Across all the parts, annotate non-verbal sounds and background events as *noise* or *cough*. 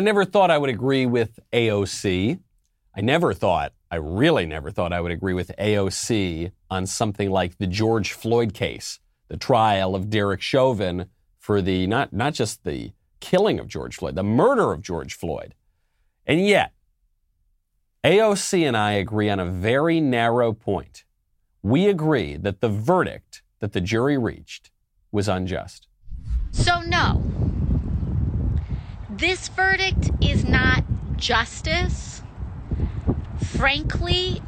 I never thought I would agree with AOC. I never thought, I really never thought I would agree with AOC on something like the George Floyd case, the trial of Derek Chauvin for the, not, not just the killing of George Floyd, the murder of George Floyd. And yet, AOC and I agree on a very narrow point. We agree that the verdict that the jury reached was unjust. So, no, this verdict is not justice. Frankly,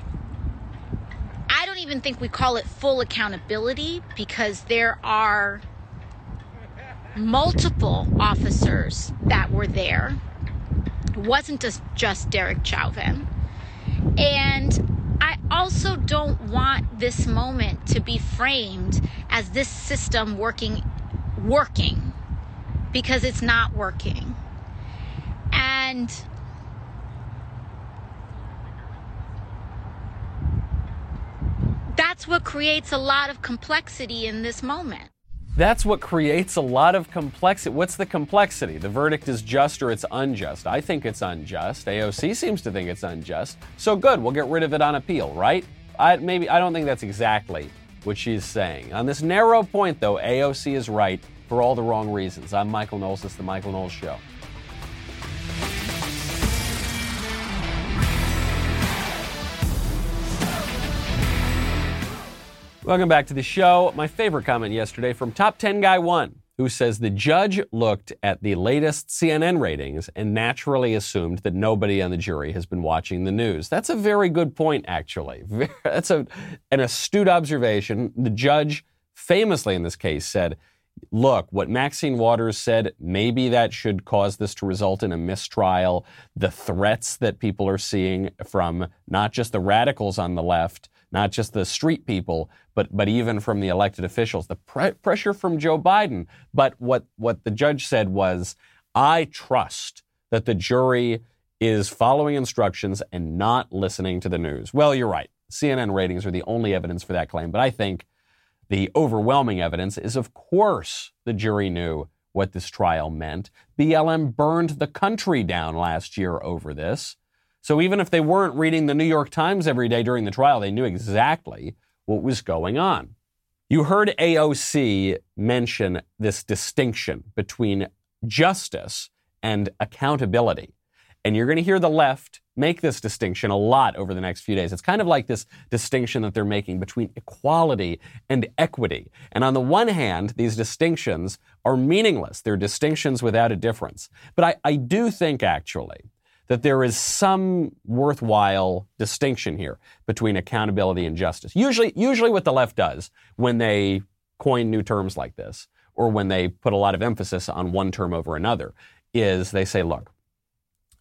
I don't even think we call it full accountability because there are multiple officers that were there. It wasn't just, Derek Chauvin. And I also don't want this moment to be framed as this system working working because it's not working. And that's what creates a lot of complexity in this moment. That's what creates a lot of complexity. What's the complexity? The verdict is just or it's unjust. I think it's unjust. AOC seems to think it's unjust. So good, we'll get rid of it on appeal, right? I maybe I don't think that's exactly what she's saying. On this narrow point though, AOC is right for all the wrong reasons. I'm Michael Knowles. This is the Michael Knowles show. Welcome back to the show. My favorite comment yesterday from Top 10 Guy 1, who says the judge looked at the latest CNN ratings and naturally assumed that nobody on the jury has been watching the news. That's a very good point, actually. *laughs* That's a, an astute observation. The judge, famously in this case, said, Look, what Maxine Waters said, maybe that should cause this to result in a mistrial. The threats that people are seeing from not just the radicals on the left, not just the street people, but but even from the elected officials, the pre- pressure from Joe Biden. But what what the judge said was, I trust that the jury is following instructions and not listening to the news. Well, you're right. CNN ratings are the only evidence for that claim, but I think the overwhelming evidence is, of course, the jury knew what this trial meant. BLM burned the country down last year over this. So even if they weren't reading the New York Times every day during the trial, they knew exactly what was going on. You heard AOC mention this distinction between justice and accountability. And you're going to hear the left make this distinction a lot over the next few days. It's kind of like this distinction that they're making between equality and equity. And on the one hand, these distinctions are meaningless. They're distinctions without a difference. But I, I do think, actually, that there is some worthwhile distinction here between accountability and justice. Usually, usually what the left does when they coin new terms like this, or when they put a lot of emphasis on one term over another, is they say, look,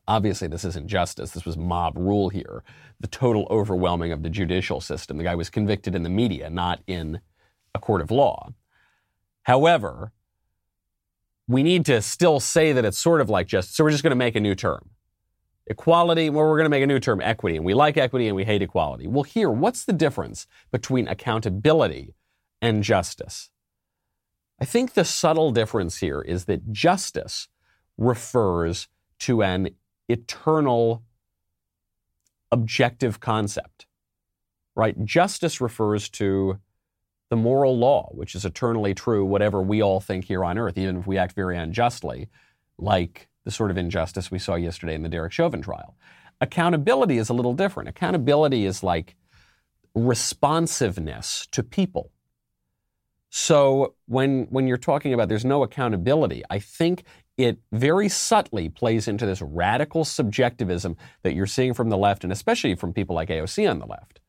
obviously this isn't justice. This was mob rule here. The total overwhelming of the judicial system. The guy was convicted in the media, not in a court of law. However, we need to still say that it's sort of like justice. So we're just going to make a new term. Equality, well, we're going to make a new term, equity, and we like equity and we hate equality. Well, here, what's the difference between accountability and justice? I think the subtle difference here is that justice refers to an eternal objective concept, right? Justice refers to the moral law, which is eternally true, whatever we all think here on earth, even if we act very unjustly, like the sort of injustice we saw yesterday in the Derek Chauvin trial. Accountability is a little different. Accountability is like responsiveness to people. So when when you're talking about there's no accountability, I think it very subtly plays into this radical subjectivism that you're seeing from the left and especially from people like AOC on the left,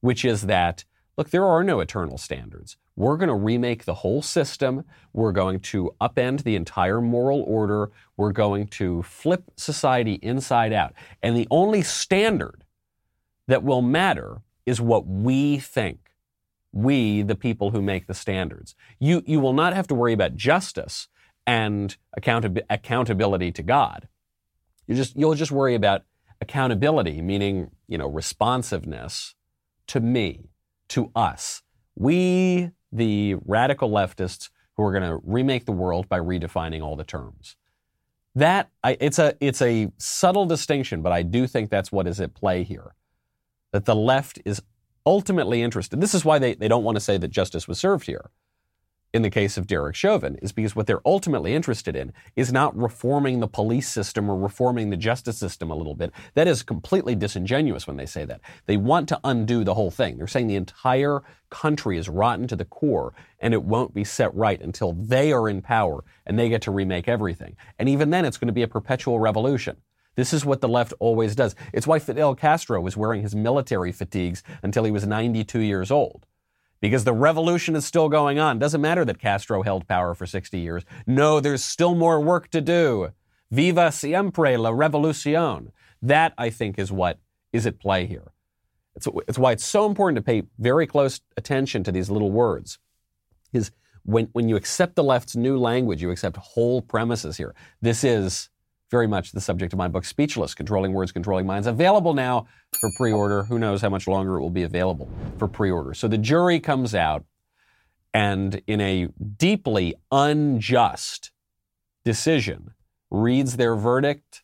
which is that look, there are no eternal standards. We're going to remake the whole system. We're going to upend the entire moral order. We're going to flip society inside out. And the only standard that will matter is what we think. We, the people who make the standards. You, you will not have to worry about justice and accountab- accountability to God. You just, you'll just worry about accountability, meaning, you know, responsiveness to me, to us. We the radical leftists who are going to remake the world by redefining all the terms. That I, it's a it's a subtle distinction, but I do think that's what is at play here. That the left is ultimately interested. This is why they, they don't want to say that justice was served here in the case of Derek Chauvin is because what they're ultimately interested in is not reforming the police system or reforming the justice system a little bit. That is completely disingenuous when they say that. They want to undo the whole thing. They're saying the entire country is rotten to the core and it won't be set right until they are in power and they get to remake everything. And even then, it's going to be a perpetual revolution. This is what the left always does. It's why Fidel Castro was wearing his military fatigues until he was 92 years old because the revolution is still going on. Doesn't matter that Castro held power for 60 years. No, there's still more work to do. Viva siempre la revolucion. That, I think, is what is at play here. It's, it's why it's so important to pay very close attention to these little words. Is when, when you accept the left's new language, you accept whole premises here. This is very much the subject of my book, Speechless Controlling Words, Controlling Minds, available now for pre order. Who knows how much longer it will be available for pre order. So the jury comes out and, in a deeply unjust decision, reads their verdict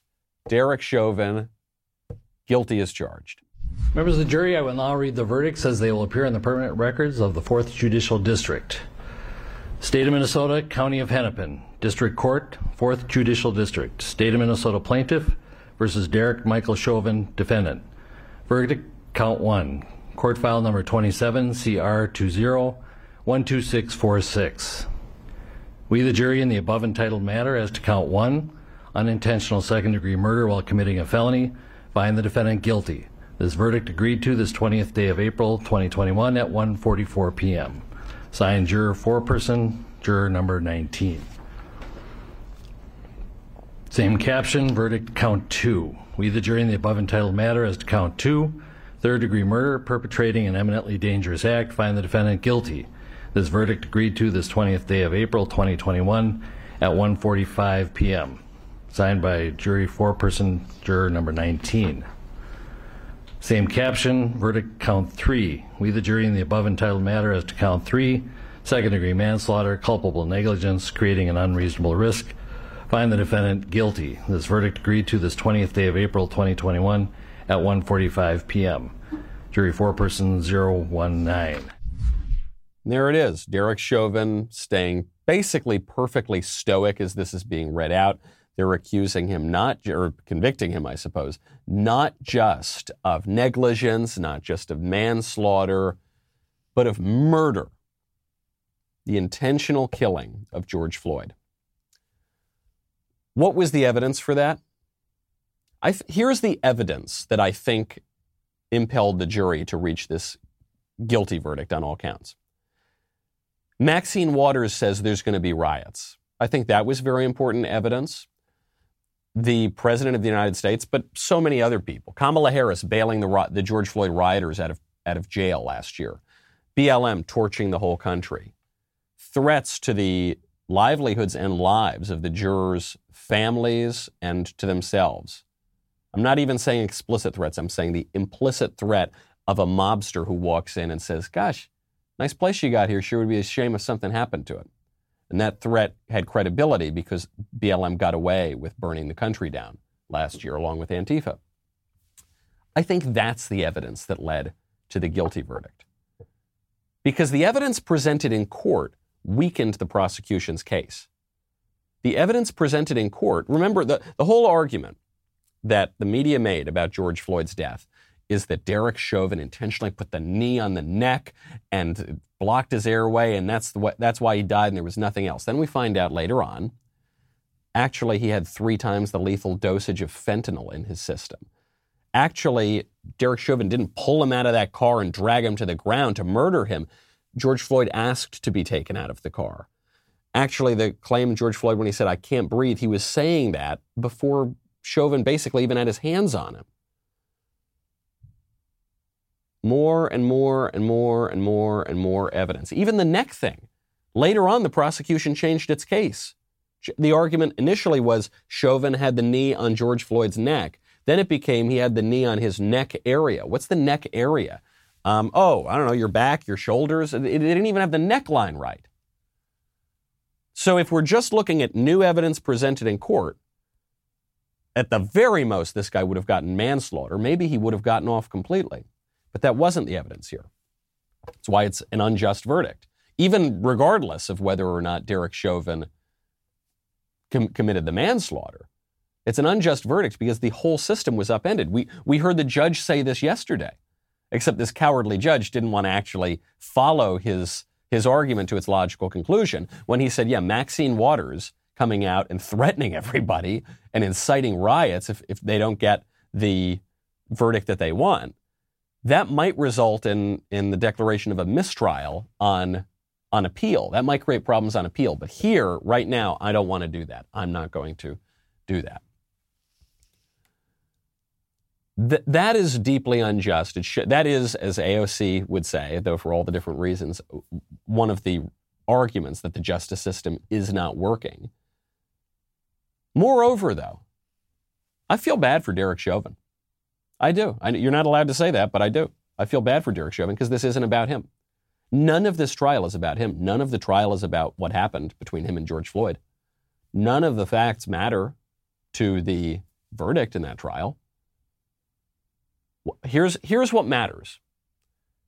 Derek Chauvin, guilty as charged. Members of the jury, I will now read the verdicts as they will appear in the permanent records of the 4th Judicial District. State of Minnesota, County of Hennepin, District Court, 4th Judicial District, State of Minnesota Plaintiff versus Derek Michael Chauvin, Defendant. Verdict Count 1, Court File Number 27, CR 20 12646. We, the jury, in the above entitled matter as to Count 1, unintentional second degree murder while committing a felony, find the defendant guilty. This verdict agreed to this 20th day of April 2021 at 1:44 p.m. Signed, juror foreperson, juror number 19. Same caption, verdict count two. We, the jury, in the above entitled matter as to count two, third degree murder, perpetrating an eminently dangerous act, find the defendant guilty. This verdict agreed to this 20th day of April 2021 at 1:45 p.m. Signed by jury foreperson, juror number 19. Same caption, verdict count three. We, the jury, in the above entitled matter as to count three, second degree manslaughter, culpable negligence, creating an unreasonable risk, find the defendant guilty. This verdict agreed to this 20th day of April 2021 at 1:45 p.m. Jury foreperson 019. There it is. Derek Chauvin staying basically perfectly stoic as this is being read out. They're accusing him not, or convicting him, I suppose, not just of negligence, not just of manslaughter, but of murder. The intentional killing of George Floyd. What was the evidence for that? Th- here's the evidence that I think impelled the jury to reach this guilty verdict on all counts. Maxine Waters says there's going to be riots. I think that was very important evidence. The President of the United States, but so many other people. Kamala Harris bailing the, the George Floyd rioters out of, out of jail last year. BLM torching the whole country. Threats to the livelihoods and lives of the jurors' families and to themselves. I'm not even saying explicit threats, I'm saying the implicit threat of a mobster who walks in and says, Gosh, nice place you got here. Sure would be a shame if something happened to it. And that threat had credibility because BLM got away with burning the country down last year along with Antifa. I think that's the evidence that led to the guilty verdict. Because the evidence presented in court weakened the prosecution's case. The evidence presented in court, remember the, the whole argument that the media made about George Floyd's death is that Derek Chauvin intentionally put the knee on the neck and blocked his airway, and that's, the, that's why he died, and there was nothing else. Then we find out later on, actually, he had three times the lethal dosage of fentanyl in his system. Actually, Derek Chauvin didn't pull him out of that car and drag him to the ground to murder him. George Floyd asked to be taken out of the car. Actually, the claim George Floyd, when he said, I can't breathe, he was saying that before Chauvin basically even had his hands on him. More and more and more and more and more evidence. Even the neck thing. Later on, the prosecution changed its case. The argument initially was Chauvin had the knee on George Floyd's neck. Then it became he had the knee on his neck area. What's the neck area? Um, oh, I don't know, your back, your shoulders. It, didn't even have the neckline right. So if we're just looking at new evidence presented in court, at the very most, this guy would have gotten manslaughter. Maybe he would have gotten off completely. But that wasn't the evidence here. That's why it's an unjust verdict, even regardless of whether or not Derek Chauvin com- committed the manslaughter. It's an unjust verdict because the whole system was upended. We, we heard the judge say this yesterday, except this cowardly judge didn't want to actually follow his, his argument to its logical conclusion when he said, yeah, Maxine Waters coming out and threatening everybody and inciting riots if, if they don't get the verdict that they want, that might result in, in the declaration of a mistrial on, on appeal. That might create problems on appeal. But here, right now, I don't want to do that. I'm not going to do that. Th- that is deeply unjust. Sh- that is, as AOC would say, though for all the different reasons, one of the arguments that the justice system is not working. Moreover, though, I feel bad for Derek Chauvin. I do. I, you're not allowed to say that, but I do. I feel bad for Derek Chauvin because this isn't about him. None of this trial is about him. None of the trial is about what happened between him and George Floyd. None of the facts matter to the verdict in that trial. Here's, here's what matters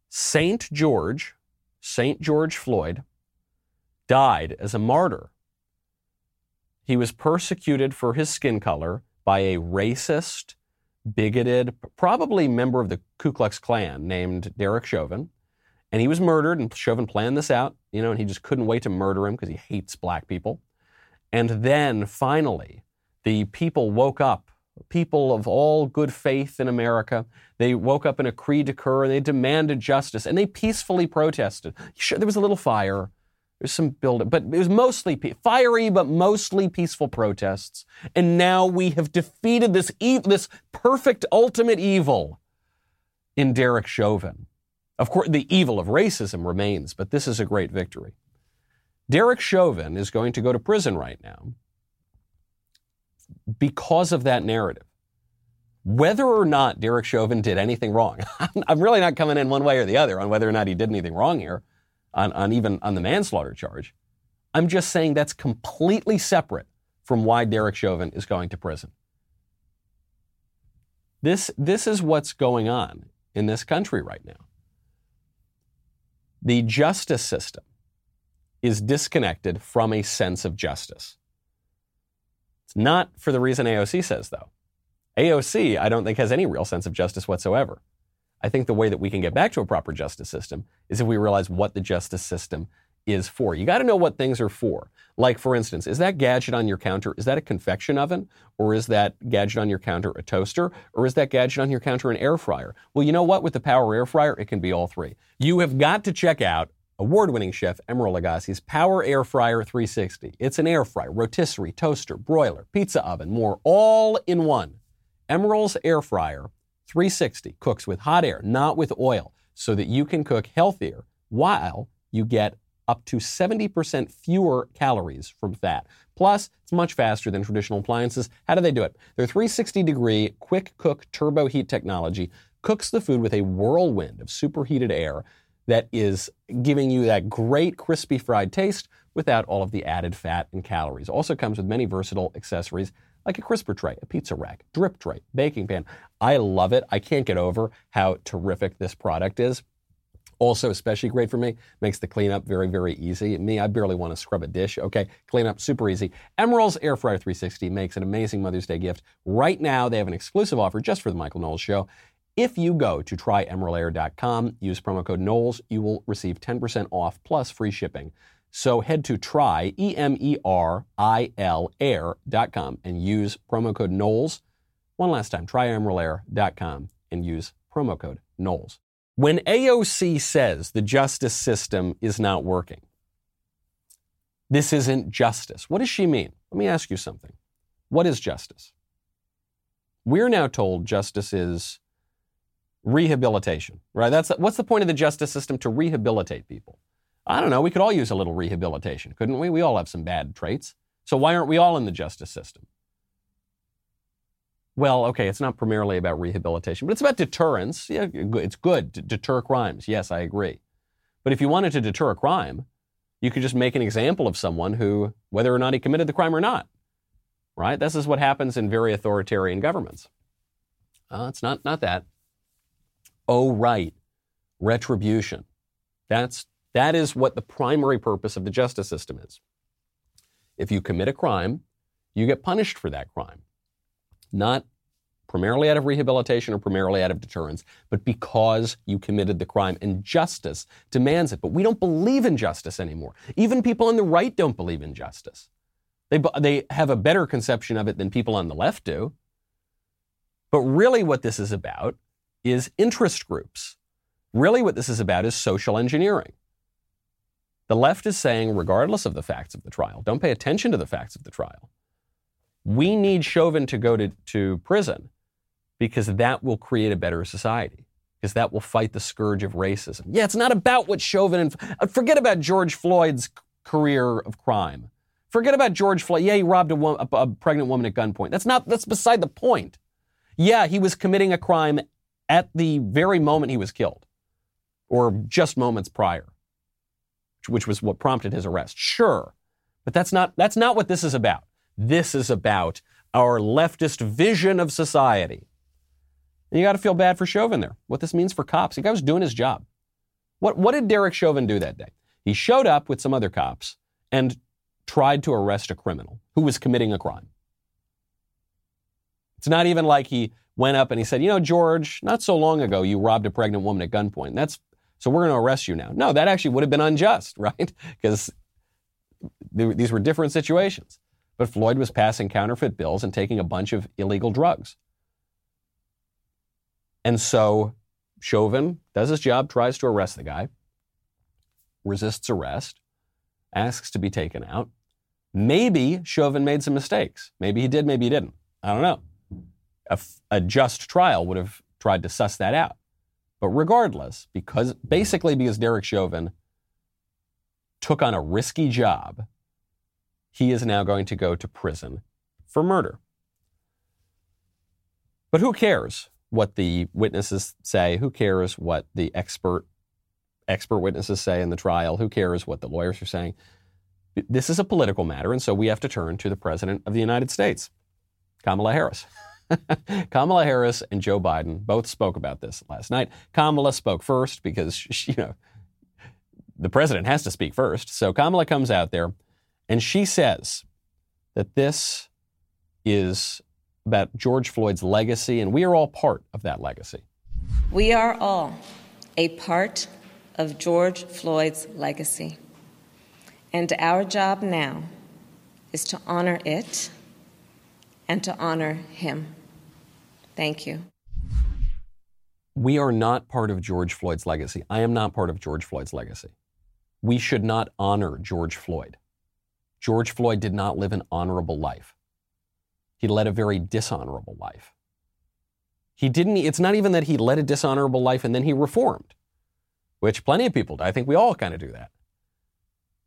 St. George, St. George Floyd, died as a martyr he was persecuted for his skin color by a racist, bigoted, probably member of the Ku Klux Klan named Derek Chauvin. And he was murdered, and Chauvin planned this out, you know, and he just couldn't wait to murder him because he hates black people. And then finally, the people woke up, people of all good faith in America. They woke up in a cri de coeur and they demanded justice and they peacefully protested. There was a little fire, there's some build but it was mostly fiery, but mostly peaceful protests. And now we have defeated this e- this perfect ultimate evil in Derek Chauvin. Of course, the evil of racism remains, but this is a great victory. Derek Chauvin is going to go to prison right now because of that narrative. Whether or not Derek Chauvin did anything wrong, *laughs* I'm really not coming in one way or the other on whether or not he did anything wrong here on, on even on the manslaughter charge. I'm just saying that's completely separate from why Derek Chauvin is going to prison. This, this is what's going on in this country right now. The justice system is disconnected from a sense of justice. It's not for the reason AOC says, though. AOC, I don't think, has any real sense of justice whatsoever. I think the way that we can get back to a proper justice system is if we realize what the justice system is for. You got to know what things are for. Like, for instance, is that gadget on your counter, is that a convection oven? Or is that gadget on your counter a toaster? Or is that gadget on your counter an air fryer? Well, you know what? With the Power Air Fryer, it can be all three. You have got to check out award winning chef Emeril Lagasse's Power Air Fryer 360. It's an air fryer, rotisserie, toaster, broiler, pizza oven, more, all in one. Emeril's Air Fryer 360 cooks with hot air, not with oil, so that you can cook healthier while you get up to 70% fewer calories from fat. Plus, it's much faster than traditional appliances. How do they do it? Their 360 degree quick cook turbo heat technology cooks the food with a whirlwind of superheated air that is giving you that great crispy fried taste without all of the added fat and calories. Also comes with many versatile accessories like a crisper tray, a pizza rack, drip tray, baking pan. I love it. I can't get over how terrific this product is. Also, especially great for me, makes the cleanup very, very easy. Me, I barely want to scrub a dish. Okay, cleanup super easy. Emeril's Air Fryer 360 makes an amazing Mother's Day gift. Right now, they have an exclusive offer just for the Michael Knowles Show. If you go to tryemerilair.com, use promo code Knowles, you will receive 10% off plus free shipping. So head to try, E-M-E-R-I-L, air.com and use promo code Knowles. One last time, try tryemerilair.com and use promo code Knowles. When AOC says the justice system is not working, this isn't justice. What does she mean? Let me ask you something. What is justice? We're now told justice is rehabilitation, right? That's what's the point of the justice system to rehabilitate people? I don't know, we could all use a little rehabilitation, couldn't we? We all have some bad traits. So why aren't we all in the justice system? Well, okay, it's not primarily about rehabilitation, but it's about deterrence. Yeah, it's good to deter crimes. Yes, I agree. But if you wanted to deter a crime, you could just make an example of someone who, whether or not he committed the crime or not, right? This is what happens in very authoritarian governments. Uh, it's not, not that. Oh, right. Retribution. That's, that is what the primary purpose of the justice system is. If you commit a crime, you get punished for that crime. Not primarily out of rehabilitation or primarily out of deterrence, but because you committed the crime and justice demands it. But we don't believe in justice anymore. Even people on the right don't believe in justice. They, they have a better conception of it than people on the left do. But really, what this is about is interest groups. Really, what this is about is social engineering. The left is saying, regardless of the facts of the trial, don't pay attention to the facts of the trial. We need Chauvin to go to, to prison because that will create a better society, because that will fight the scourge of racism. Yeah, it's not about what Chauvin and uh, forget about George Floyd's career of crime. Forget about George Floyd. Yeah, he robbed a, a, a pregnant woman at gunpoint. That's not. That's beside the point. Yeah, he was committing a crime at the very moment he was killed, or just moments prior, which was what prompted his arrest. Sure, but that's not. That's not what this is about. This is about our leftist vision of society. And you got to feel bad for Chauvin there. What this means for cops. The guy was doing his job. What, what did Derek Chauvin do that day? He showed up with some other cops and tried to arrest a criminal who was committing a crime. It's not even like he went up and he said, You know, George, not so long ago you robbed a pregnant woman at gunpoint. That's so we're going to arrest you now. No, that actually would have been unjust, *laughs* right? Because these were different situations. But Floyd was passing counterfeit bills and taking a bunch of illegal drugs. And so Chauvin does his job, tries to arrest the guy, resists arrest, asks to be taken out. Maybe Chauvin made some mistakes. Maybe he did, maybe he didn't. I don't know. A, a just trial would have tried to suss that out. But regardless, because basically because Derek Chauvin took on a risky job, he is now going to go to prison for murder. But who cares? what the witnesses say. Who cares what the expert expert witnesses say in the trial? Who cares what the lawyers are saying? This is a political matter, and so we have to turn to the President of the United States, Kamala Harris. *laughs* Kamala Harris and Joe Biden both spoke about this last night. Kamala spoke first because *laughs* she, you know the president has to speak first. So Kamala comes out there and she says that this is about George Floyd's legacy, and we are all part of that legacy. We are all a part of George Floyd's legacy. And our job now is to honor it and to honor him. Thank you. We are not part of George Floyd's legacy. I am not part of George Floyd's legacy. We should not honor George Floyd. George Floyd did not live an honorable life. He led a very dishonorable life. He didn't, it's not even that he led a dishonorable life and then he reformed, which plenty of people do. I think we all kind of do that.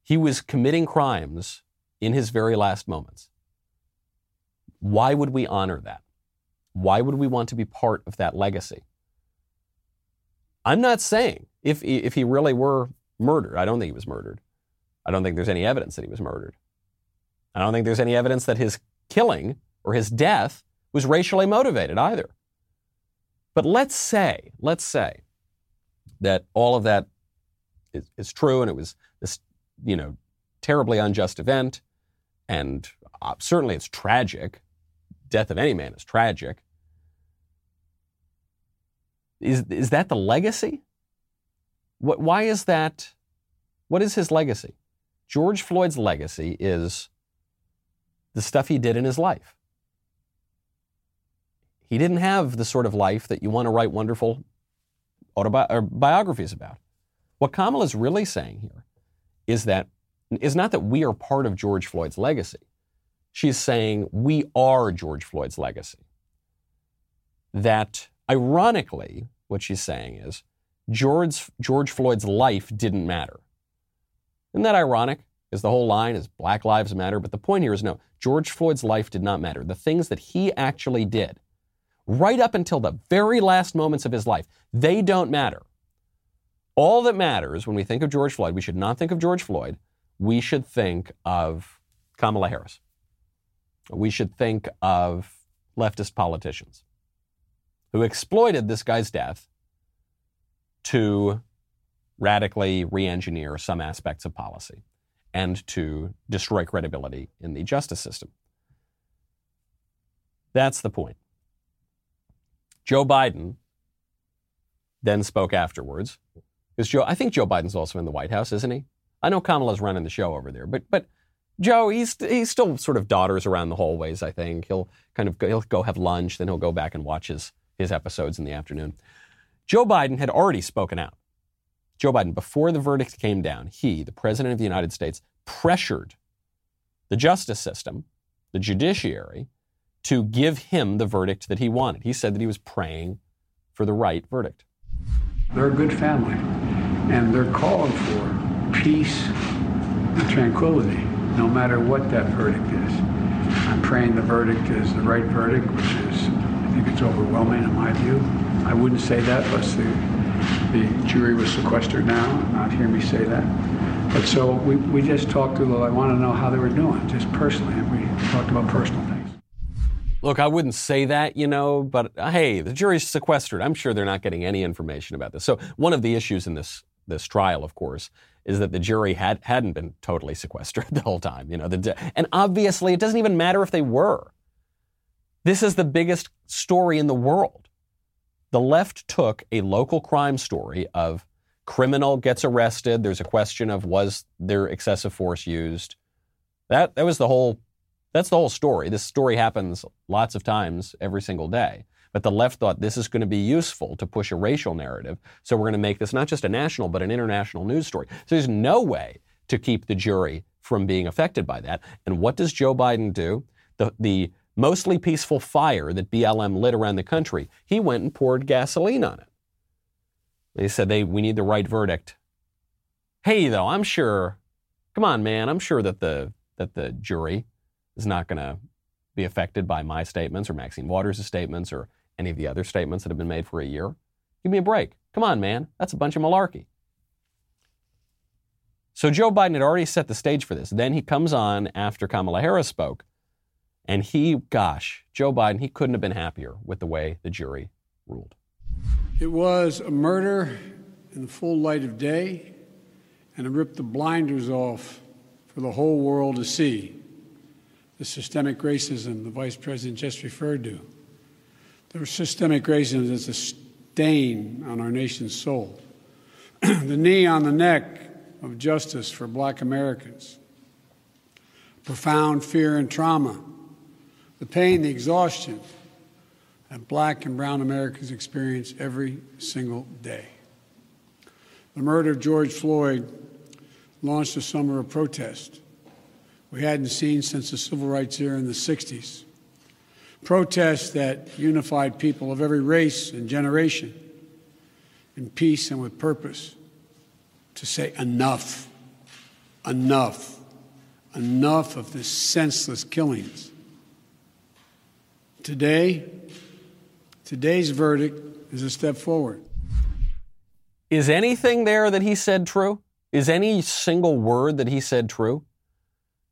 He was committing crimes in his very last moments. Why would we honor that? Why would we want to be part of that legacy? I'm not saying if, if he really were murdered, I don't think he was murdered. I don't think there's any evidence that he was murdered. I don't think there's any evidence that his killing or his death was racially motivated either. But let's say, let's say that all of that is, is true and it was this, you know, terribly unjust event, and uh, certainly it's tragic. Death of any man is tragic. Is, is that the legacy? What, why is that? What is his legacy? George Floyd's legacy is the stuff he did in his life. He didn't have the sort of life that you want to write wonderful autobi- biographies about. What Kamala is really saying here is that is not that we are part of George Floyd's legacy. She's saying we are George Floyd's legacy. That ironically, what she's saying is George, George Floyd's life didn't matter. Isn't that ironic? Is the whole line is Black Lives Matter? But the point here is no, George Floyd's life did not matter. The things that he actually did right up until the very last moments of his life. They don't matter. All that matters when we think of George Floyd, we should not think of George Floyd. We should think of Kamala Harris. We should think of leftist politicians who exploited this guy's death to radically re engineer some aspects of policy and to destroy credibility in the justice system. That's the point. Joe Biden then spoke afterwards. Because Joe, I think Joe Biden's also in the White House, isn't he? I know Kamala's running the show over there, but but Joe, he's he's still sort of dodders around the hallways. I think he'll kind of go, he'll go have lunch, then he'll go back and watch his his episodes in the afternoon. Joe Biden had already spoken out. Joe Biden, before the verdict came down, he, the president of the United States, pressured the justice system, the judiciary, to give him the verdict that he wanted. He said that he was praying for the right verdict. They're a good family, and they're calling for peace and tranquility, no matter what that verdict is. I'm praying the verdict is the right verdict, which is, I think it's overwhelming in my view. I wouldn't say that unless the, the jury was sequestered now, not hear me say that. But so we, we just talked to, I want to know how they were doing, just personally, and we talked about personal things. Look, I wouldn't say that, you know, but uh, hey, the jury's sequestered. I'm sure they're not getting any information about this. So one of the issues in this this trial, of course, is that the jury had hadn't been totally sequestered *laughs* the whole time. You know, the, and obviously it doesn't even matter if they were. This is the biggest story in the world. The left took a local crime story of criminal gets arrested. There's a question of was there excessive force used. That that was the whole that's the whole story. This story happens lots of times every single day. But the left thought this is going to be useful to push a racial narrative. So we're going to make this not just a national, but an international news story. So there's no way to keep the jury from being affected by that. And what does Joe Biden do? The, the mostly peaceful fire that BLM lit around the country, he went and poured gasoline on it. They said they, we need the right verdict. Hey, though, I'm sure, come on, man, I'm sure that the, that the jury is not going to be affected by my statements or Maxine Waters' statements or any of the other statements that have been made for a year. Give me a break. Come on, man. That's a bunch of malarkey. So Joe Biden had already set the stage for this. Then he comes on after Kamala Harris spoke, and he, gosh, Joe Biden, he couldn't have been happier with the way the jury ruled. It was a murder in the full light of day, and it ripped the blinders off for the whole world to see the systemic racism the Vice President just referred to. The systemic racism is a stain on our nation's soul. *clears throat* the knee on the neck of justice for black Americans. Profound fear and trauma. The pain, the exhaustion that black and brown Americans experience every single day. The murder of George Floyd launched a summer of protest we hadn't seen since the civil rights era in the 60s. Protests that unified people of every race and generation in peace and with purpose to say enough, enough, enough of this senseless killings. Today, today's verdict is a step forward. Is anything there that he said true? Is any single word that he said true?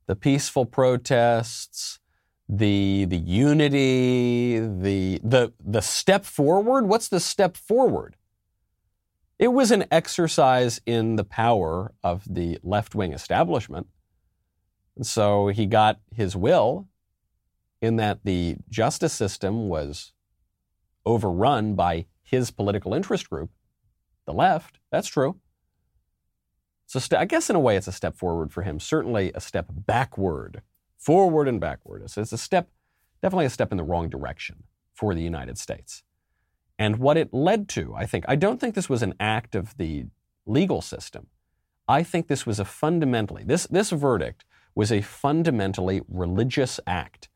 The peaceful protests, the the unity, the the the step forward. What's the step forward? It was an exercise in the power of the left wing establishment. And so he got his will in that the justice system was overrun by his political interest group, the left. That's true. So st- I guess in a way it's a step forward for him. Certainly a step backward, forward and backward. So it's a step, definitely a step in the wrong direction for the United States. And what it led to, I think, I don't think this was an act of the legal system. I think this was a fundamentally, this, this verdict was a fundamentally religious act.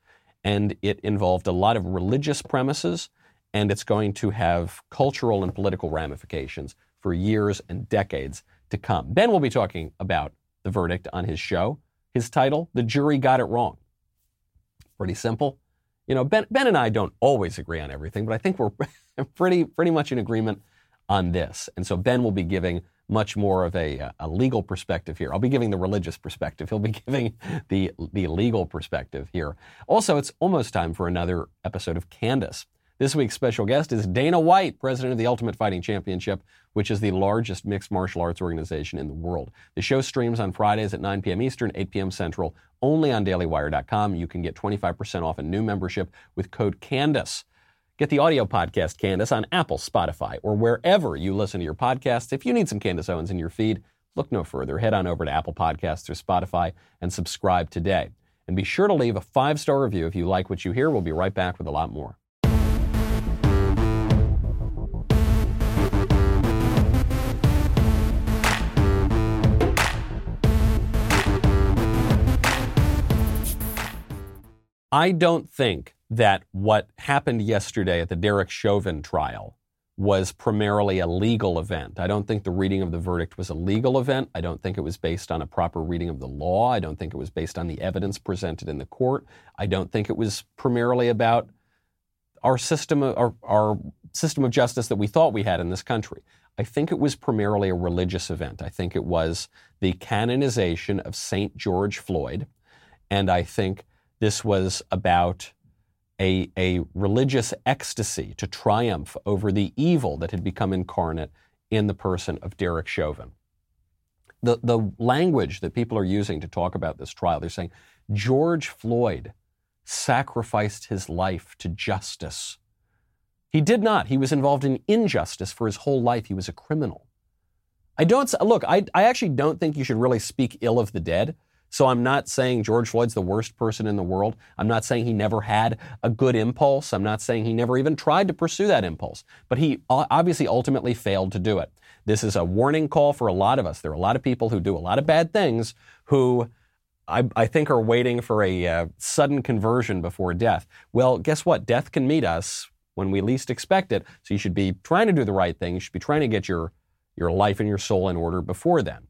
And it involved a lot of religious premises, and it's going to have cultural and political ramifications for years and decades to come. Ben will be talking about the verdict on his show. His title, The Jury Got It Wrong. Pretty simple. You know, Ben, ben and I don't always agree on everything, but I think we're *laughs* pretty, pretty much in agreement on this. And so Ben will be giving much more of a, a legal perspective here. I'll be giving the religious perspective. He'll be *laughs* giving the, the legal perspective here. Also, it's almost time for another episode of Candace. This week's special guest is Dana White, president of the Ultimate Fighting Championship, which is the largest mixed martial arts organization in the world. The show streams on Fridays at 9 p.m. Eastern, 8 p.m. Central, only on dailywire.com. You can get 25% off a new membership with code CANDACE. Get the audio podcast Candace on Apple, Spotify, or wherever you listen to your podcasts. If you need some Candace Owens in your feed, look no further. Head on over to Apple Podcasts or Spotify and subscribe today. And be sure to leave a five star review if you like what you hear. We'll be right back with a lot more. I don't think that what happened yesterday at the Derek Chauvin trial was primarily a legal event. I don't think the reading of the verdict was a legal event. I don't think it was based on a proper reading of the law. I don't think it was based on the evidence presented in the court. I don't think it was primarily about our system of, our, our system of justice that we thought we had in this country. I think it was primarily a religious event. I think it was the canonization of St. George Floyd. And I think this was about a, a religious ecstasy to triumph over the evil that had become incarnate in the person of Derek Chauvin. The, the language that people are using to talk about this trial, they're saying George Floyd sacrificed his life to justice. He did not. He was involved in injustice for his whole life. He was a criminal. I don't look, I, I actually don't think you should really speak ill of the dead. So I'm not saying George Floyd's the worst person in the world. I'm not saying he never had a good impulse. I'm not saying he never even tried to pursue that impulse. But he obviously ultimately failed to do it. This is a warning call for a lot of us. There are a lot of people who do a lot of bad things who I, I think are waiting for a uh, sudden conversion before death. Well, guess what? Death can meet us when we least expect it. So you should be trying to do the right thing. You should be trying to get your, your life and your soul in order before then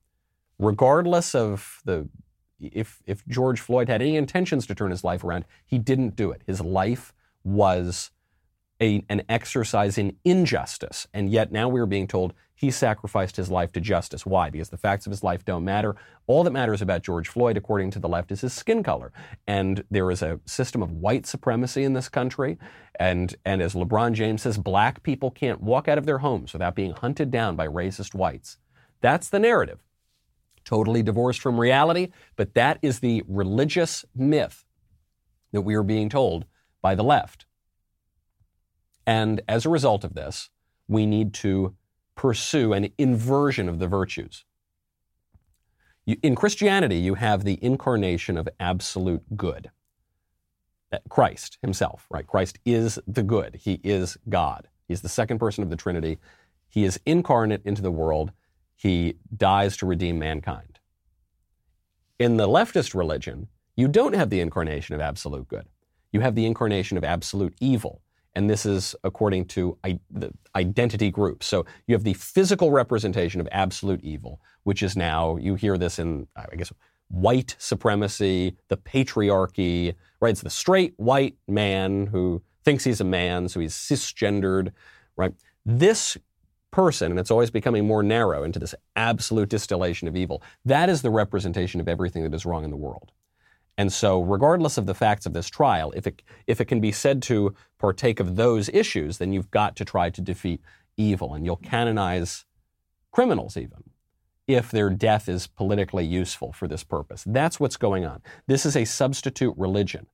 regardless of the if, if George Floyd had any intentions to turn his life around, he didn't do it. His life was a, an exercise in injustice. And yet now we're being told he sacrificed his life to justice. Why? Because the facts of his life don't matter. All that matters about George Floyd, according to the left, is his skin color. And there is a system of white supremacy in this country. And, and as LeBron James says, black people can't walk out of their homes without being hunted down by racist whites. That's the narrative totally divorced from reality, but that is the religious myth that we are being told by the left. And as a result of this, we need to pursue an inversion of the virtues. You, in Christianity, you have the incarnation of absolute good. Uh, Christ himself, right? Christ is the good. He is God. He's the second person of the Trinity. He is incarnate into the world he dies to redeem mankind. In the leftist religion, you don't have the incarnation of absolute good. You have the incarnation of absolute evil. And this is according to I, the identity groups. So you have the physical representation of absolute evil, which is now, you hear this in, I guess, white supremacy, the patriarchy, right? It's the straight white man who thinks he's a man, so he's cisgendered, right? This person, and it's always becoming more narrow into this absolute distillation of evil. That is the representation of everything that is wrong in the world. And so, regardless of the facts of this trial, if it, if it can be said to partake of those issues, then you've got to try to defeat evil. And you'll canonize criminals, even, if their death is politically useful for this purpose. That's what's going on. This is a substitute religion.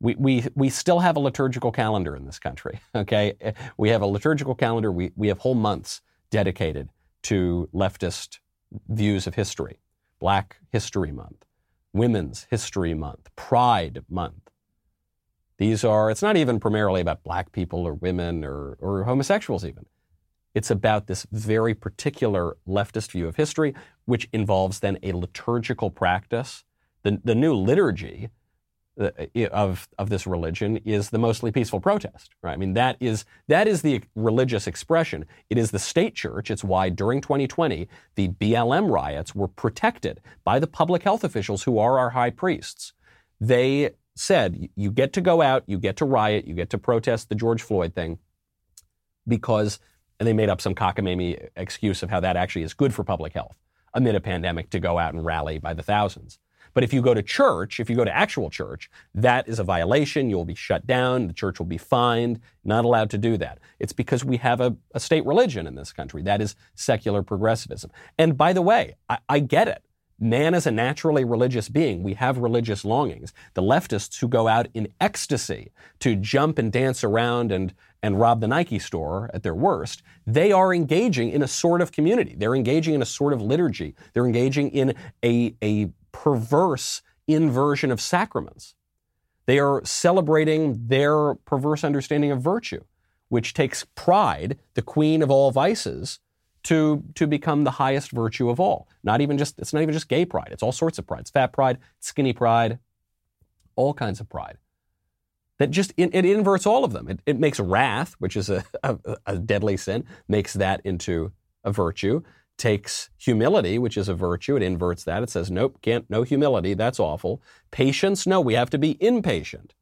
We, we, we still have a liturgical calendar in this country, *laughs* okay? We have a liturgical calendar. We, we have whole months dedicated to leftist views of history. Black History Month, Women's History Month, Pride Month. These are, it's not even primarily about black people or women or, or homosexuals, even. It's about this very particular leftist view of history, which involves then a liturgical practice. The, the new liturgy of of this religion is the mostly peaceful protest. Right? I mean that is that is the religious expression. It is the state church. It's why during 2020 the BLM riots were protected by the public health officials who are our high priests. They said you get to go out, you get to riot, you get to protest the George Floyd thing because and they made up some cockamamie excuse of how that actually is good for public health amid a pandemic to go out and rally by the thousands. But if you go to church, if you go to actual church, that is a violation. You'll be shut down. The church will be fined. Not allowed to do that. It's because we have a, a state religion in this country. That is secular progressivism. And by the way, I, I get it. Man is a naturally religious being. We have religious longings. The leftists who go out in ecstasy to jump and dance around and and rob the Nike store at their worst, they are engaging in a sort of community. They're engaging in a sort of liturgy. They're engaging in a, a perverse inversion of sacraments. They are celebrating their perverse understanding of virtue, which takes pride, the queen of all vices, to, to become the highest virtue of all. Not even just, it's not even just gay pride. It's all sorts of pride. It's fat pride, skinny pride, all kinds of pride that just it, it inverts all of them. It, it, makes wrath, which is a, *laughs* a, a deadly sin, makes that into a virtue. Takes humility, which is a virtue, it inverts that. It says, nope, can't, no humility, that's awful. Patience, no, we have to be impatient.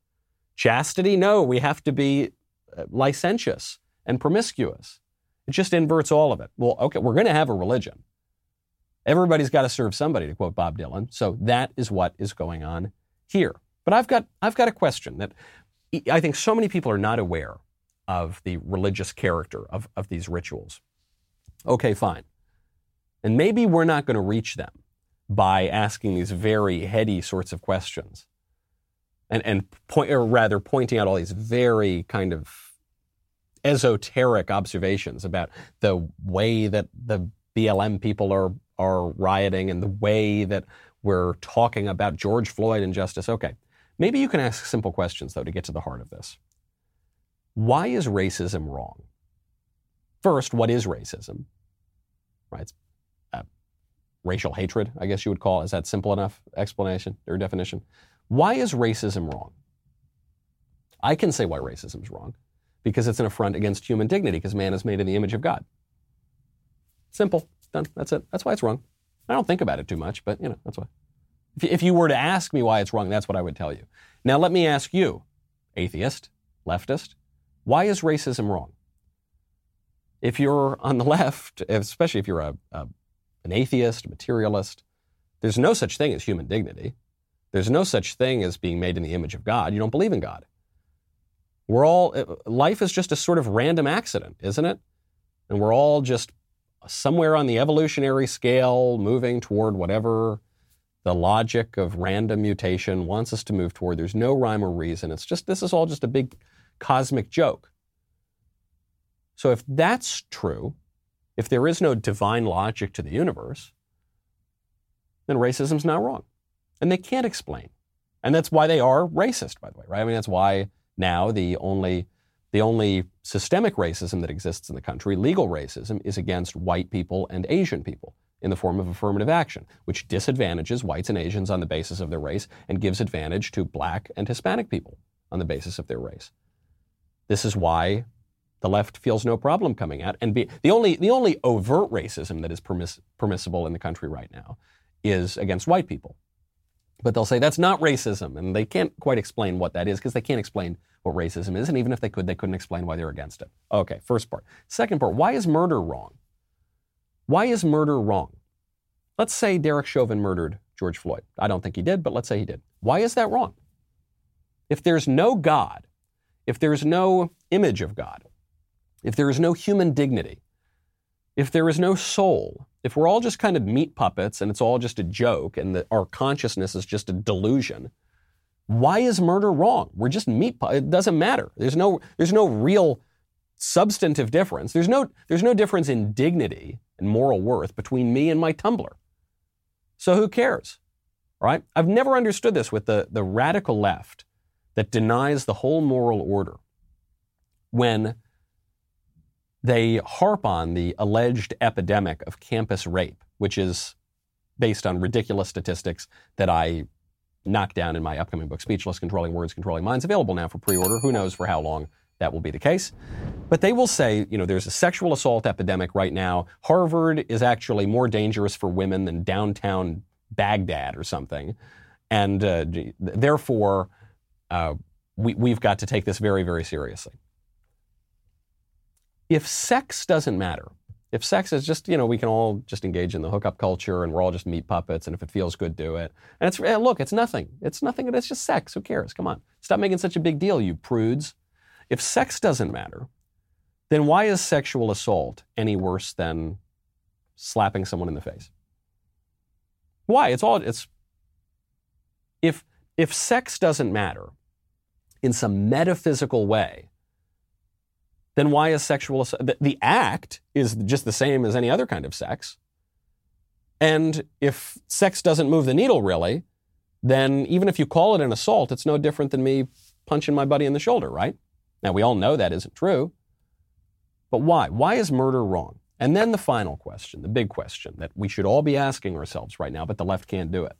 Chastity, no, we have to be uh, licentious and promiscuous. It just inverts all of it. Well, okay, we're going to have a religion. Everybody's got to serve somebody, to quote Bob Dylan. So that is what is going on here. But I've got, I've got a question that I think so many people are not aware of the religious character of, of these rituals. Okay, fine. And maybe we're not going to reach them by asking these very heady sorts of questions. And, and point, or rather pointing out all these very kind of esoteric observations about the way that the BLM people are, are rioting and the way that we're talking about George Floyd and justice. Okay. Maybe you can ask simple questions, though, to get to the heart of this. Why is racism wrong? First, what is racism? Right? It's, racial hatred, I guess you would call it. Is that simple enough explanation or definition? Why is racism wrong? I can say why racism is wrong because it's an affront against human dignity because man is made in the image of God. Simple. Done. That's it. That's why it's wrong. I don't think about it too much, but you know, that's why. If you were to ask me why it's wrong, that's what I would tell you. Now, let me ask you, atheist, leftist, why is racism wrong? If you're on the *laughs* left, especially if you're a, a, an atheist, a materialist, there's no such thing as human dignity. There's no such thing as being made in the image of God. You don't believe in God. We're all, uh, life is just a sort of random accident, isn't it? And we're all just somewhere on the evolutionary scale moving toward whatever the logic of random mutation wants us to move toward. There's no rhyme or reason. It's just, this is all just a big cosmic joke. So if that's true, if there is no divine logic to the universe, then racism's not wrong. And they can't explain. And that's why they are racist, by the way, right? I mean, that's why now the only, the only systemic racism that exists in the country, legal racism, is against white people and Asian people in the form of affirmative action, which disadvantages whites and Asians on the basis of their race and gives advantage to black and Hispanic people on the basis of their race. This is why the left feels no problem coming out and be the only the only overt racism that is permiss, permissible in the country right now is against white people. But they'll say that's not racism, and they can't quite explain what that is because they can't explain what racism is, and even if they could, they couldn't explain why they're against it. Okay, first part. Second part, why is murder wrong? Why is murder wrong? Let's say Derek Chauvin murdered George Floyd. I don't think he did, but let's say he did. Why is that wrong? If there's no God, if there's no image of God, if there is no human dignity, if there is no soul, if we're all just kind of meat puppets and it's all just a joke and that our consciousness is just a delusion, why is murder wrong? We're just meat. It doesn't matter. There's no, there's no real substantive difference. There's no, there's no difference in dignity and moral worth between me and my tumbler. So who cares? Right? I've never understood this with the, the radical left that denies the whole moral order when they harp on the alleged epidemic of campus rape, which is based on ridiculous statistics that I knock down in my upcoming book, Speechless Controlling Words, Controlling Minds, available now for pre order. Who knows for how long that will be the case. But they will say, you know, there's a sexual assault epidemic right now. Harvard is actually more dangerous for women than downtown Baghdad or something. And uh, therefore, uh, we, we've got to take this very, very seriously. If sex doesn't matter, if sex is just, you know, we can all just engage in the hookup culture and we're all just meat puppets and if it feels good, do it. And it's, eh, look, it's nothing. It's nothing. It's just sex. Who cares? Come on. Stop making such a big deal, you prudes. If sex doesn't matter, then why is sexual assault any worse than slapping someone in the face? Why? It's all, it's, if, if sex doesn't matter in some metaphysical way, then why is sexual the, the act is just the same as any other kind of sex? And if sex doesn't move the needle really, then even if you call it an assault, it's no different than me punching my buddy in the shoulder, right? Now we all know that isn't true. But why? Why is murder wrong? And then the final question, the big question that we should all be asking ourselves right now, but the left can't do it.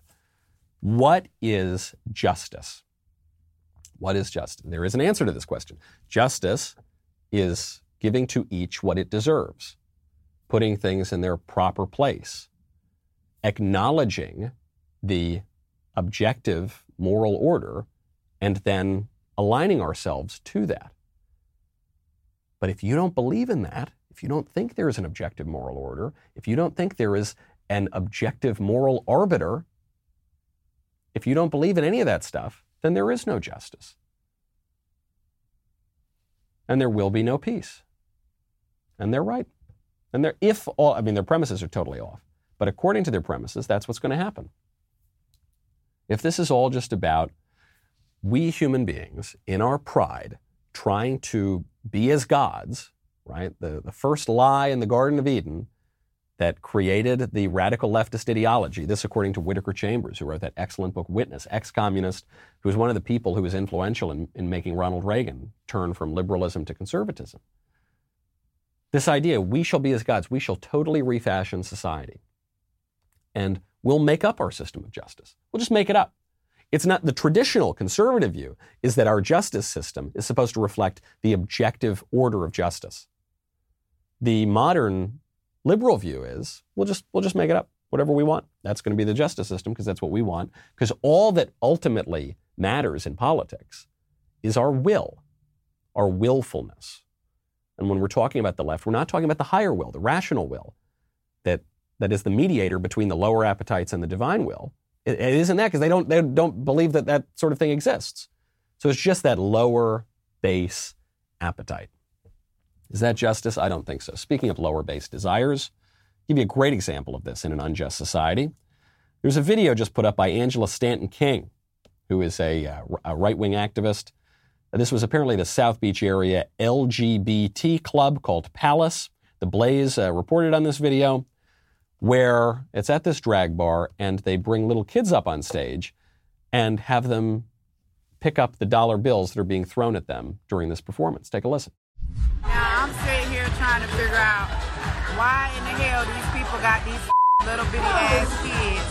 What is justice? What is justice? There is an answer to this question. Justice is giving to each what it deserves, putting things in their proper place, acknowledging the objective moral order, and then aligning ourselves to that. But if you don't believe in that, if you don't think there is an objective moral order, if you don't think there is an objective moral arbiter, if you don't believe in any of that stuff, then there is no justice and there will be no peace. And they're right. And they're, if all, I mean, their premises are totally off. But according to their premises, that's what's going to happen. If this is all just about we human beings in our pride trying to be as gods, right? The, the first lie in the Garden of Eden that created the radical leftist ideology. This, according to Whittaker Chambers, who wrote that excellent book, Witness, ex communist, who was one of the people who was influential in, in making Ronald Reagan turn from liberalism to conservatism. This idea, we shall be as gods, we shall totally refashion society. And we'll make up our system of justice. We'll just make it up. It's not the traditional conservative view is that our justice system is supposed to reflect the objective order of justice. The modern liberal view is we'll just we'll just make it up. Whatever we want. That's going to be the justice system because that's what we want. Because all that ultimately matters in politics is our will our willfulness. And when we're talking about the left we're not talking about the higher will the rational will that that is the mediator between the lower appetites and the divine will. It, it isn't that because they don't they don't believe that that sort of thing exists. So it's just that lower base appetite is that justice? I don't think so. Speaking of lower base desires, I'll give you a great example of this in an unjust society. There's a video just put up by Angela Stanton King, who is a, uh, a right wing activist. This was apparently the South Beach area LGBT club called Palace. The Blaze uh, reported on this video where it's at this drag bar and they bring little kids up on stage and have them pick up the dollar bills that are being thrown at them during this performance. Take a listen. Now I'm sitting here trying to figure out why in the hell these people got these *laughs* little bitty ass kids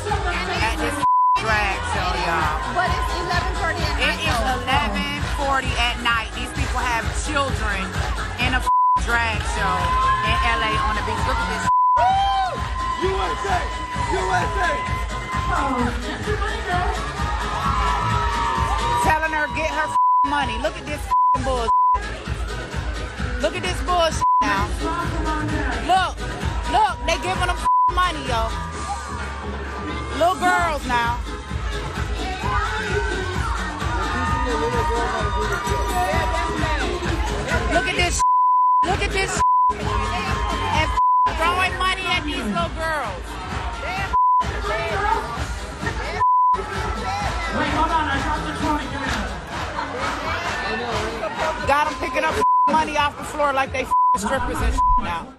at this *laughs* drag show, y'all. But it's 11:40 at night. It is 11:40 at night. These people have children in a *laughs* drag show in LA on the beach. Look at this. USA! USA! Telling her get her money. Look at this bullshit. Look at this bullshit now. Look, look, they giving them *laughs* money, yo. Little girls now. Look at this. *laughs* Look at this. *laughs* And throwing money at these little girls. Wait, hold on. I dropped the 20. Got them picking up money off the floor like they strippers and now.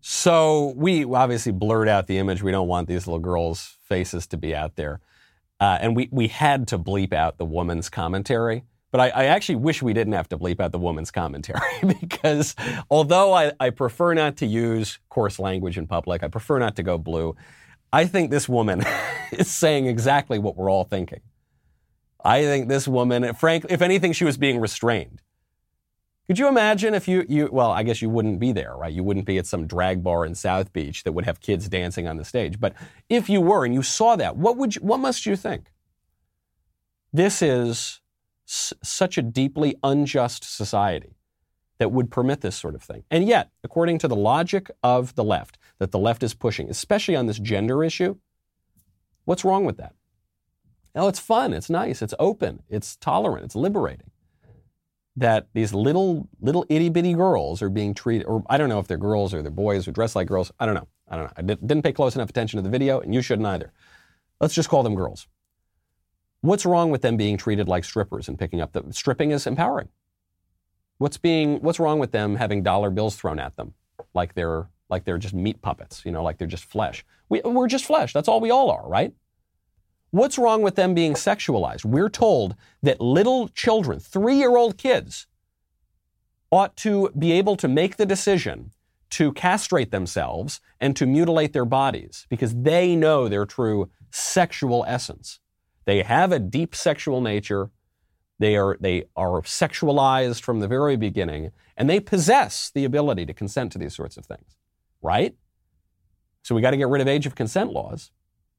So we obviously blurred out the image. We don't want these little girls' faces to be out there. Uh, and we, we had to bleep out the woman's commentary. But I, I, actually wish we didn't have to bleep out the woman's commentary *laughs* because although I, I prefer not to use coarse language in public, I prefer not to go blue, I think this woman *laughs* is saying exactly what we're all thinking. I think this woman, frankly, if anything, she was being restrained. Could you imagine if you, you, well, I guess you wouldn't be there, right? You wouldn't be at some drag bar in South Beach that would have kids dancing on the stage. But if you were and you saw that, what would you, what must you think? This is s- such a deeply unjust society that would permit this sort of thing. And yet, according to the logic of the left, that the left is pushing, especially on this gender issue, what's wrong with that? Oh, it's fun, it's nice, it's open, it's tolerant, it's liberating. That these little little itty bitty girls are being treated, or I don't know if they're girls or they're boys who dress like girls. I don't know. I don't know. I didn't pay close enough attention to the video, and you shouldn't either. Let's just call them girls. What's wrong with them being treated like strippers and picking up the stripping is empowering. What's being what's wrong with them having dollar bills thrown at them like they're like they're just meat puppets, you know, like they're just flesh. We, we're just flesh. That's all we all are, right? What's wrong with them being sexualized? We're told that little children, three year old kids, ought to be able to make the decision to castrate themselves and to mutilate their bodies because they know their true sexual essence. They have a deep sexual nature. They are, they are sexualized from the very beginning, and they possess the ability to consent to these sorts of things, right? So we got to get rid of age of consent laws.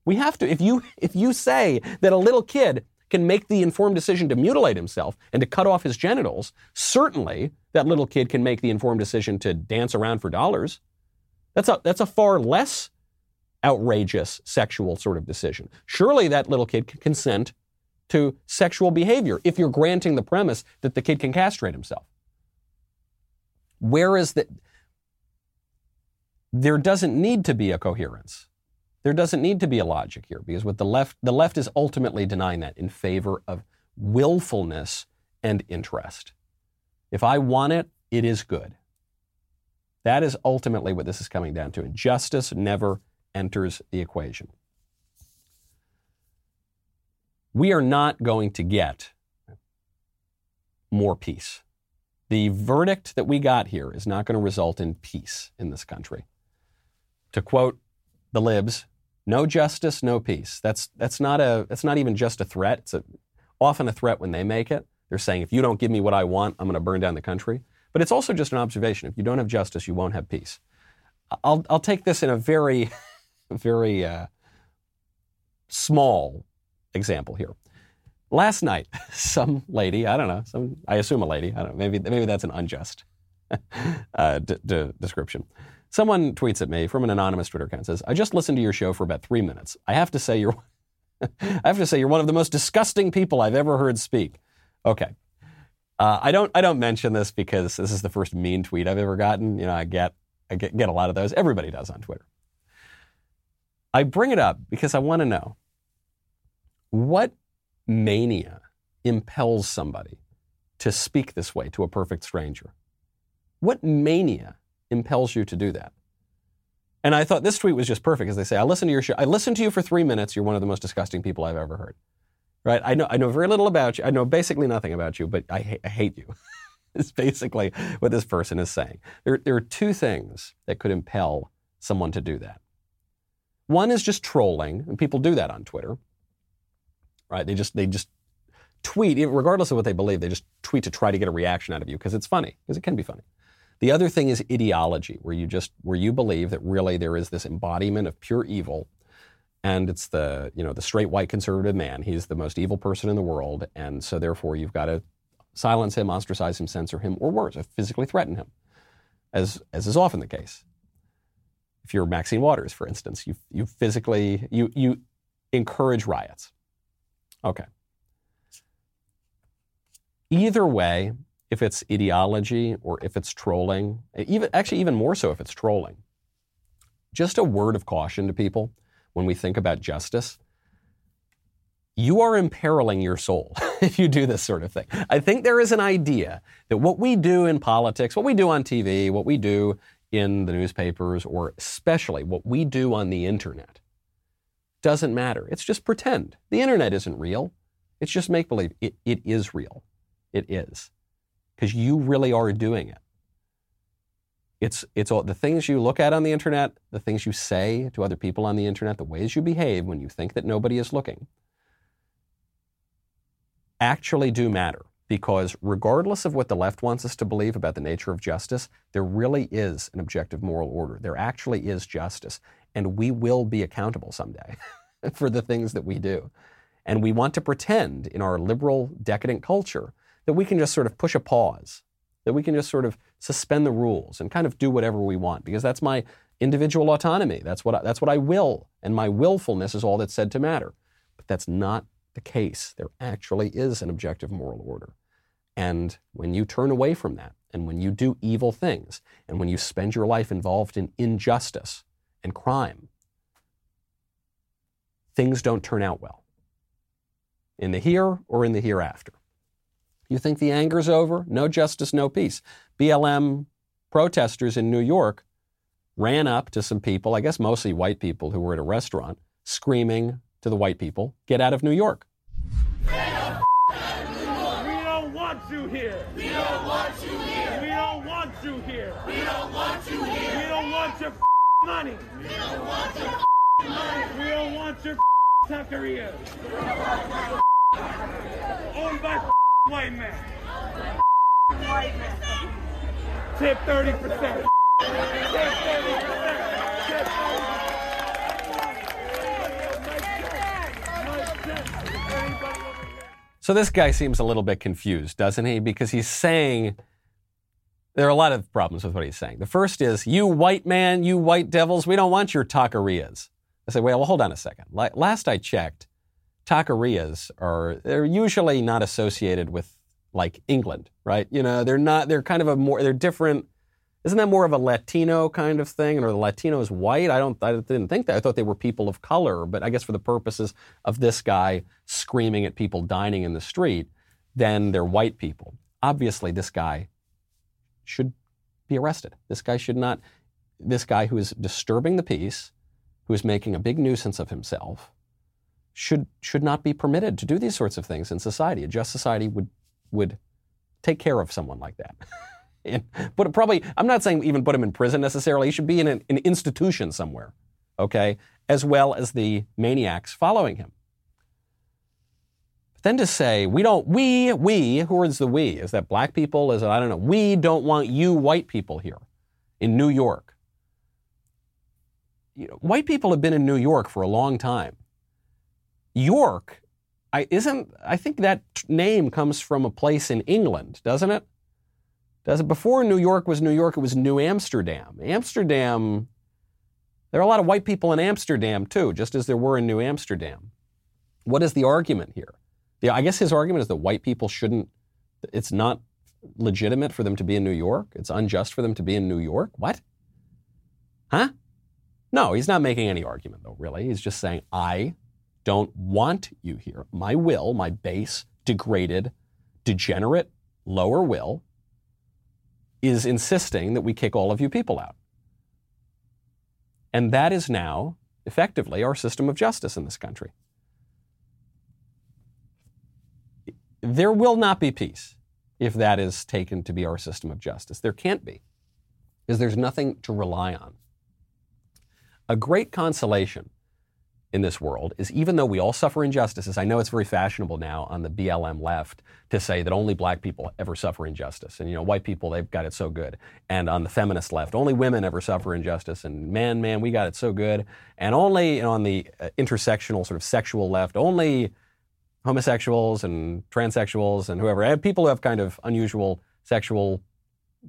We have to. If you, if you say that a little kid can make the informed decision to mutilate himself and to cut off his genitals, certainly that little kid can make the informed decision to dance around for dollars. That's a, that's a far less outrageous sexual sort of decision. Surely that little kid can consent to sexual behavior if you're granting the premise that the kid can castrate himself. Where is the. There doesn't need to be a coherence. There doesn't need to be a logic here because what the left the left is ultimately denying that in favor of willfulness and interest. If I want it, it is good. That is ultimately what this is coming down to. And justice never enters the equation. We are not going to get more peace. The verdict that we got here is not going to result in peace in this country. To quote the libs, no justice, no peace. That's, that's, not, a, that's not even just a threat. It's a, often a threat when they make it. They're saying, if you don't give me what I want, I'm going to burn down the country. But it's also just an observation. If you don't have justice, you won't have peace. I'll, I'll take this in a very, *laughs* very uh, small example here. Last night, *laughs* some lady, I don't know, some, I assume a lady, I don't know, maybe, maybe that's an unjust *laughs* uh, d- d- description. Someone tweets at me from an anonymous Twitter account says, I just listened to your show for about three minutes. I have to say you're, *laughs* I have to say you're one of the most disgusting people I've ever heard speak. Okay. Uh, I don't, I don't mention this because this is the first mean tweet I've ever gotten. You know, I get, I get, get a lot of those. Everybody does on Twitter. I bring it up because I want to know what mania impels somebody to speak this way to a perfect stranger? What mania impels you to do that? And I thought this tweet was just perfect, as they say, I listened to your show. I listened to you for three minutes. You're one of the most disgusting people I've ever heard. Right? I know, I know very little about you. I know basically nothing about you, but I, ha- I hate you. *laughs* is basically what this person is saying. There, there are two things that could impel someone to do that. One is just trolling, and people do that on Twitter. Right? They just they just tweet, regardless of what they believe, they just tweet to try to get a reaction out of you because it's funny, because it can be funny. The other thing is ideology, where you just where you believe that really there is this embodiment of pure evil, and it's the you know the straight white conservative man. He's the most evil person in the world, and so therefore you've got to silence him, ostracize him, censor him, or worse, physically threaten him, as as is often the case. If you're Maxine Waters, for instance, you you physically you you encourage riots. Okay. Either way, if it's ideology or if it's trolling, even actually even more so if it's trolling. Just a word of caution to people when we think about justice. You are imperiling your soul *laughs* if you do this sort of thing. I think there is an idea that what we do in politics, what we do on TV, what we do in the newspapers, or especially what we do on the internet, doesn't matter. It's just pretend. The internet isn't real. It's just make believe. It, it is real. It is. Because you really are doing it. It's, it's all the things you look at on the internet, the things you say to other people on the internet, the ways you behave when you think that nobody is looking, actually do matter. Because regardless of what the left wants us to believe about the nature of justice, there really is an objective moral order. There actually is justice. And we will be accountable someday *laughs* for the things that we do. And we want to pretend in our liberal, decadent culture that we can just sort of push a pause that we can just sort of suspend the rules and kind of do whatever we want because that's my individual autonomy. That's what I, that's what I will, and my willfulness is all that's said to matter. But that's not the case. There actually is an objective moral order. And when you turn away from that, and when you do evil things, and when you spend your life involved in injustice and crime, things don't turn out well. In the here or in the hereafter. You think the anger's over? No justice, no peace. BLM protesters in New York ran up to some people, I guess mostly white people who were at a restaurant, screaming to the white people, get out of New York. We don't want you here. We don't want you here. We don't want you here. We don't want you here. We don't want your money. We don't want your money. We don't want your taqueria. Owned by white man. White men. Tip 30%. Tip 30%. Tip 30%. So this guy seems a little bit confused, doesn't he? Because he's saying there are a lot of problems with what he's saying. The first is, you white man, you white devils, we don't want your taquerias. I say, well, hold on a second. Last I checked, taquerias are they're usually not associated with like England, right? You know, they're not. They're kind of a more. They're different. Isn't that more of a Latino kind of thing? Or are the Latinos white? I don't. I didn't think that. I thought they were people of color. But I guess for the purposes of this guy screaming at people dining in the street, then they're white people. Obviously, this guy should be arrested. This guy should not. This guy who is disturbing the peace, who is making a big nuisance of himself, should should not be permitted to do these sorts of things in society. A just society would would take care of someone like that. *laughs* and but probably, I'm not saying even put him in prison necessarily. He should be in an, an institution somewhere, okay, as well as the maniacs following him. But then to say we don't, we, we, who is the we? Is that black people? Is it I don't know? We don't want you white people here in New York. You know, white people have been in New York for a long time. York I isn't I think that name comes from a place in England, doesn't it? Does it before New York was New York, it was New Amsterdam. Amsterdam there are a lot of white people in Amsterdam too, just as there were in New Amsterdam. What is the argument here? The, I guess his argument is that white people shouldn't it's not legitimate for them to be in New York. It's unjust for them to be in New York. What? Huh? No, he's not making any argument though, really. He's just saying I don't want you here. My will, my base, degraded, degenerate, lower will, is insisting that we kick all of you people out. And that is now effectively our system of justice in this country. There will not be peace if that is taken to be our system of justice. There can't be, because there's nothing to rely on. A great consolation in this world is even though we all suffer injustices, I know it's very fashionable now on the BLM left to say that only black people ever suffer injustice. And, you know, white people, they've got it so good. And on the feminist left, only women ever suffer injustice. And man, man, we got it so good. And only you know, on the uh, intersectional sort of sexual left, only homosexuals and transsexuals and whoever, and people who have kind of unusual sexual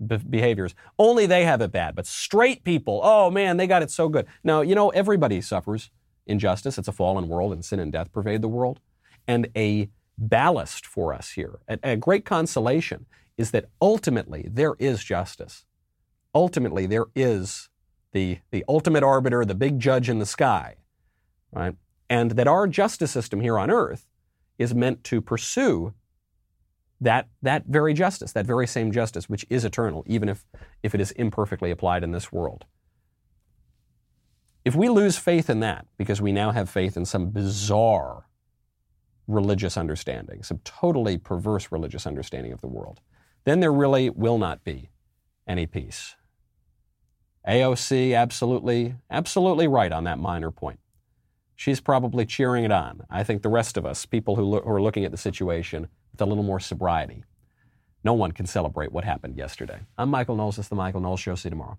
be- behaviors, only they have it bad. But straight people, oh man, they got it so good. Now, you know, everybody suffers injustice. It's a fallen world, and sin and death pervade the world. And a ballast for us here, a, a great consolation, is that ultimately there is justice. Ultimately, there is the, the ultimate arbiter, the big judge in the sky, right? And that our justice system here on earth is meant to pursue that, that very justice, that very same justice, which is eternal, even if, if it is imperfectly applied in this world. If we lose faith in that because we now have faith in some bizarre religious understanding, some totally perverse religious understanding of the world, then there really will not be any peace. AOC, absolutely, absolutely right on that minor point. She's probably cheering it on. I think the rest of us, people who, lo- who are looking at the situation with a little more sobriety, no one can celebrate what happened yesterday. I'm Michael Knowles. This is The Michael Knowles Show. See you tomorrow.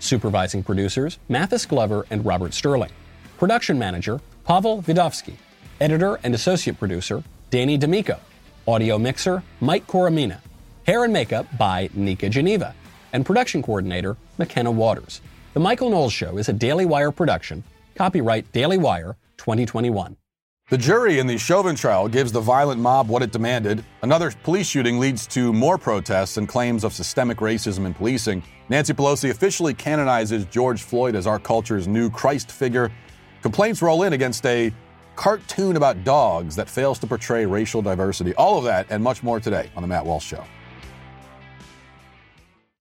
Supervising producers, Mathis Glover and Robert Sterling. Production manager, Pavel Vidovsky. Editor and associate producer, Danny D'Amico. Audio mixer, Mike Coromina. Hair and makeup by Nika Geneva. And production coordinator, McKenna Waters. The Michael Knowles Show is a Daily Wire production. Copyright Daily Wire 2021. The jury in the Chauvin trial gives the violent mob what it demanded. Another police shooting leads to more protests and claims of systemic racism in policing. Nancy Pelosi officially canonizes George Floyd as our culture's new Christ figure. Complaints roll in against a cartoon about dogs that fails to portray racial diversity. All of that and much more today on The Matt Walsh Show.